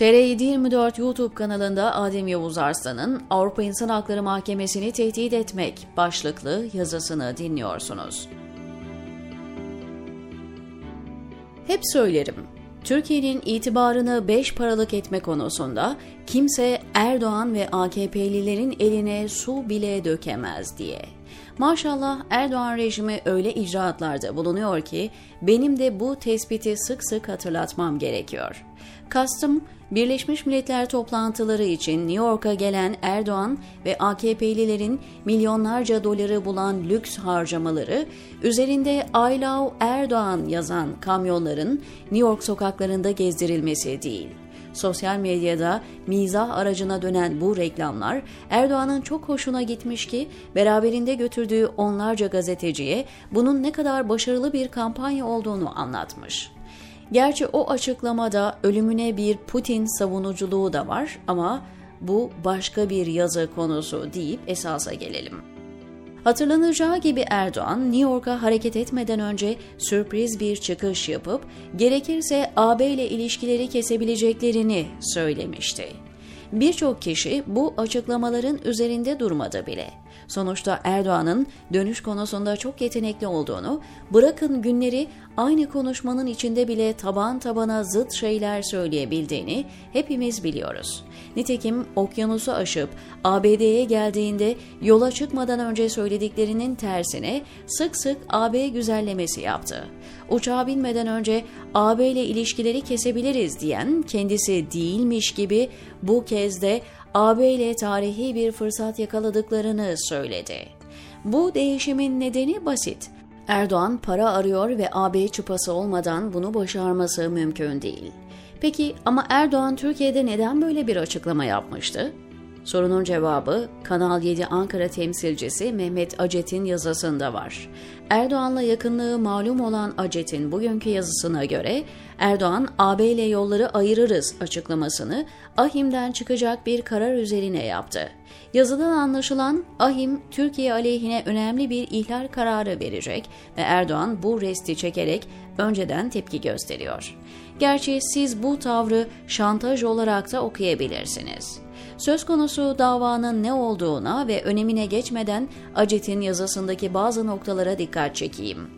TR724 YouTube kanalında Adem Yavuz Arslan'ın Avrupa İnsan Hakları Mahkemesi'ni tehdit etmek başlıklı yazısını dinliyorsunuz. Hep söylerim, Türkiye'nin itibarını beş paralık etme konusunda kimse Erdoğan ve AKP'lilerin eline su bile dökemez diye. Maşallah Erdoğan rejimi öyle icraatlarda bulunuyor ki benim de bu tespiti sık sık hatırlatmam gerekiyor. Kastım Birleşmiş Milletler toplantıları için New York'a gelen Erdoğan ve AKP'lilerin milyonlarca doları bulan lüks harcamaları, üzerinde I love Erdoğan yazan kamyonların New York sokaklarında gezdirilmesi değil. Sosyal medyada mizah aracına dönen bu reklamlar Erdoğan'ın çok hoşuna gitmiş ki beraberinde götürdüğü onlarca gazeteciye bunun ne kadar başarılı bir kampanya olduğunu anlatmış. Gerçi o açıklamada ölümüne bir Putin savunuculuğu da var ama bu başka bir yazı konusu deyip esasa gelelim. Hatırlanacağı gibi Erdoğan, New York'a hareket etmeden önce sürpriz bir çıkış yapıp gerekirse AB ile ilişkileri kesebileceklerini söylemişti. Birçok kişi bu açıklamaların üzerinde durmadı bile. Sonuçta Erdoğan'ın dönüş konusunda çok yetenekli olduğunu, bırakın günleri aynı konuşmanın içinde bile taban tabana zıt şeyler söyleyebildiğini hepimiz biliyoruz. Nitekim okyanusu aşıp ABD'ye geldiğinde yola çıkmadan önce söylediklerinin tersine sık sık AB güzellemesi yaptı. Uçağa binmeden önce AB ile ilişkileri kesebiliriz diyen kendisi değilmiş gibi bu kez de AB ile tarihi bir fırsat yakaladıklarını söyledi. Bu değişimin nedeni basit. Erdoğan para arıyor ve AB çıpası olmadan bunu başarması mümkün değil. Peki ama Erdoğan Türkiye'de neden böyle bir açıklama yapmıştı? Sorunun cevabı Kanal 7 Ankara temsilcisi Mehmet Acet'in yazısında var. Erdoğan'la yakınlığı malum olan Acet'in bugünkü yazısına göre Erdoğan AB ile yolları ayırırız açıklamasını Ahim'den çıkacak bir karar üzerine yaptı. Yazıdan anlaşılan Ahim Türkiye aleyhine önemli bir ihlal kararı verecek ve Erdoğan bu resti çekerek önceden tepki gösteriyor. Gerçi siz bu tavrı şantaj olarak da okuyabilirsiniz. Söz konusu davanın ne olduğuna ve önemine geçmeden Acet'in yazısındaki bazı noktalara dikkat çekeyim.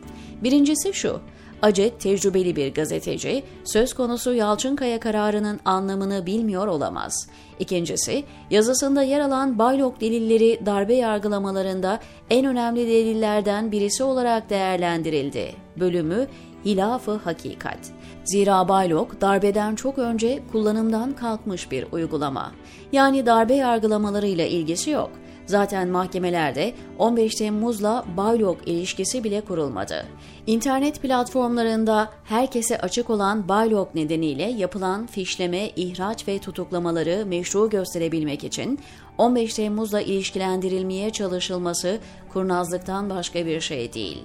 Birincisi şu, Acet tecrübeli bir gazeteci, söz konusu Yalçınkaya kararının anlamını bilmiyor olamaz. İkincisi, yazısında yer alan Baylok delilleri darbe yargılamalarında en önemli delillerden birisi olarak değerlendirildi. Bölümü Hilafı Hakikat. Zira Baylok darbeden çok önce kullanımdan kalkmış bir uygulama. Yani darbe yargılamalarıyla ilgisi yok. Zaten mahkemelerde 15 Temmuz'la Baylok ilişkisi bile kurulmadı. İnternet platformlarında herkese açık olan Baylok nedeniyle yapılan fişleme, ihraç ve tutuklamaları meşru gösterebilmek için 15 Temmuz'la ilişkilendirilmeye çalışılması kurnazlıktan başka bir şey değil.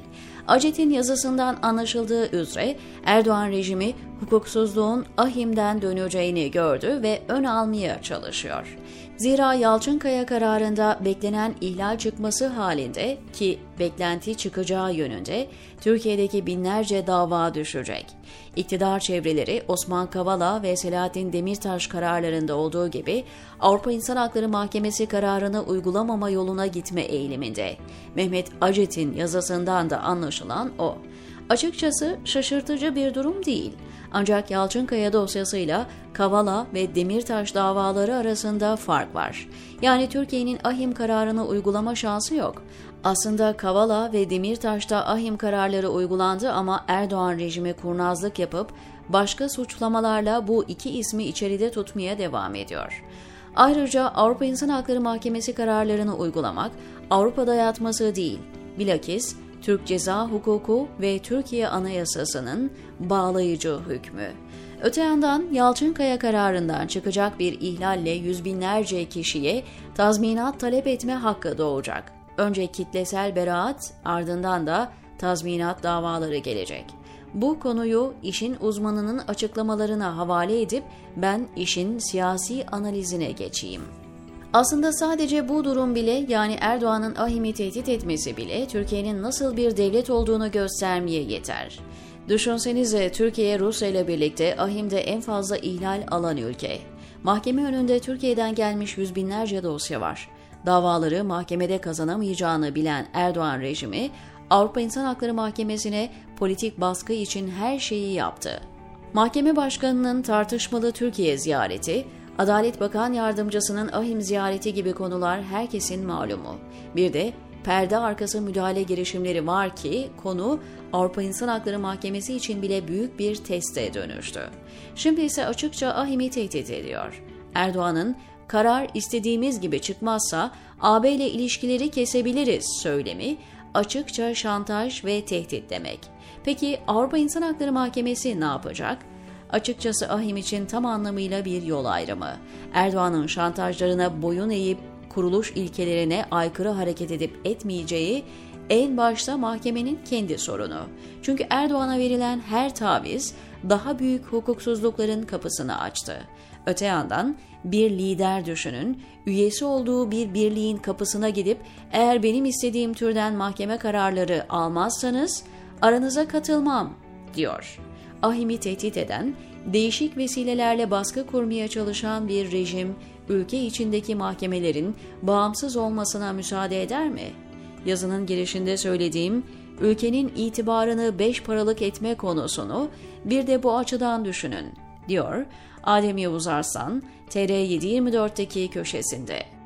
Acet'in yazısından anlaşıldığı üzere Erdoğan rejimi hukuksuzluğun ahimden döneceğini gördü ve ön almaya çalışıyor. Zira Yalçınkaya kararında beklenen ihlal çıkması halinde ki beklenti çıkacağı yönünde Türkiye'deki binlerce dava düşecek. İktidar çevreleri Osman Kavala ve Selahattin Demirtaş kararlarında olduğu gibi Avrupa İnsan Hakları Mahkemesi kararını uygulamama yoluna gitme eğiliminde. Mehmet Acet'in yazısından da anlaşılan o. Açıkçası şaşırtıcı bir durum değil. Ancak Yalçınkaya dosyasıyla Kavala ve Demirtaş davaları arasında fark var. Yani Türkiye'nin ahim kararını uygulama şansı yok. Aslında Kavala ve Demirtaş'ta ahim kararları uygulandı ama Erdoğan rejimi kurnazlık yapıp başka suçlamalarla bu iki ismi içeride tutmaya devam ediyor. Ayrıca Avrupa İnsan Hakları Mahkemesi kararlarını uygulamak Avrupa'da yatması değil, bilakis Türk Ceza Hukuku ve Türkiye Anayasası'nın bağlayıcı hükmü. Öte yandan Yalçınkaya kararından çıkacak bir ihlalle yüz binlerce kişiye tazminat talep etme hakkı doğacak. Önce kitlesel beraat, ardından da tazminat davaları gelecek. Bu konuyu işin uzmanının açıklamalarına havale edip ben işin siyasi analizine geçeyim. Aslında sadece bu durum bile yani Erdoğan'ın ahimi tehdit etmesi bile Türkiye'nin nasıl bir devlet olduğunu göstermeye yeter. Düşünsenize Türkiye Rusya ile birlikte ahimde en fazla ihlal alan ülke. Mahkeme önünde Türkiye'den gelmiş yüz binlerce dosya var. Davaları mahkemede kazanamayacağını bilen Erdoğan rejimi Avrupa İnsan Hakları Mahkemesi'ne politik baskı için her şeyi yaptı. Mahkeme Başkanı'nın tartışmalı Türkiye ziyareti, Adalet Bakan Yardımcısının ahim ziyareti gibi konular herkesin malumu. Bir de perde arkası müdahale girişimleri var ki konu Avrupa İnsan Hakları Mahkemesi için bile büyük bir teste dönüştü. Şimdi ise açıkça ahimi tehdit ediyor. Erdoğan'ın karar istediğimiz gibi çıkmazsa AB ile ilişkileri kesebiliriz söylemi açıkça şantaj ve tehdit demek. Peki Avrupa İnsan Hakları Mahkemesi ne yapacak? Açıkçası ahim için tam anlamıyla bir yol ayrımı. Erdoğan'ın şantajlarına boyun eğip kuruluş ilkelerine aykırı hareket edip etmeyeceği en başta mahkemenin kendi sorunu. Çünkü Erdoğan'a verilen her taviz daha büyük hukuksuzlukların kapısını açtı. Öte yandan bir lider düşünün, üyesi olduğu bir birliğin kapısına gidip eğer benim istediğim türden mahkeme kararları almazsanız aranıza katılmam diyor. Ahim'i tehdit eden, değişik vesilelerle baskı kurmaya çalışan bir rejim, ülke içindeki mahkemelerin bağımsız olmasına müsaade eder mi? Yazının girişinde söylediğim, ülkenin itibarını beş paralık etme konusunu bir de bu açıdan düşünün, diyor Adem Yavuz Arslan, TR724'teki köşesinde.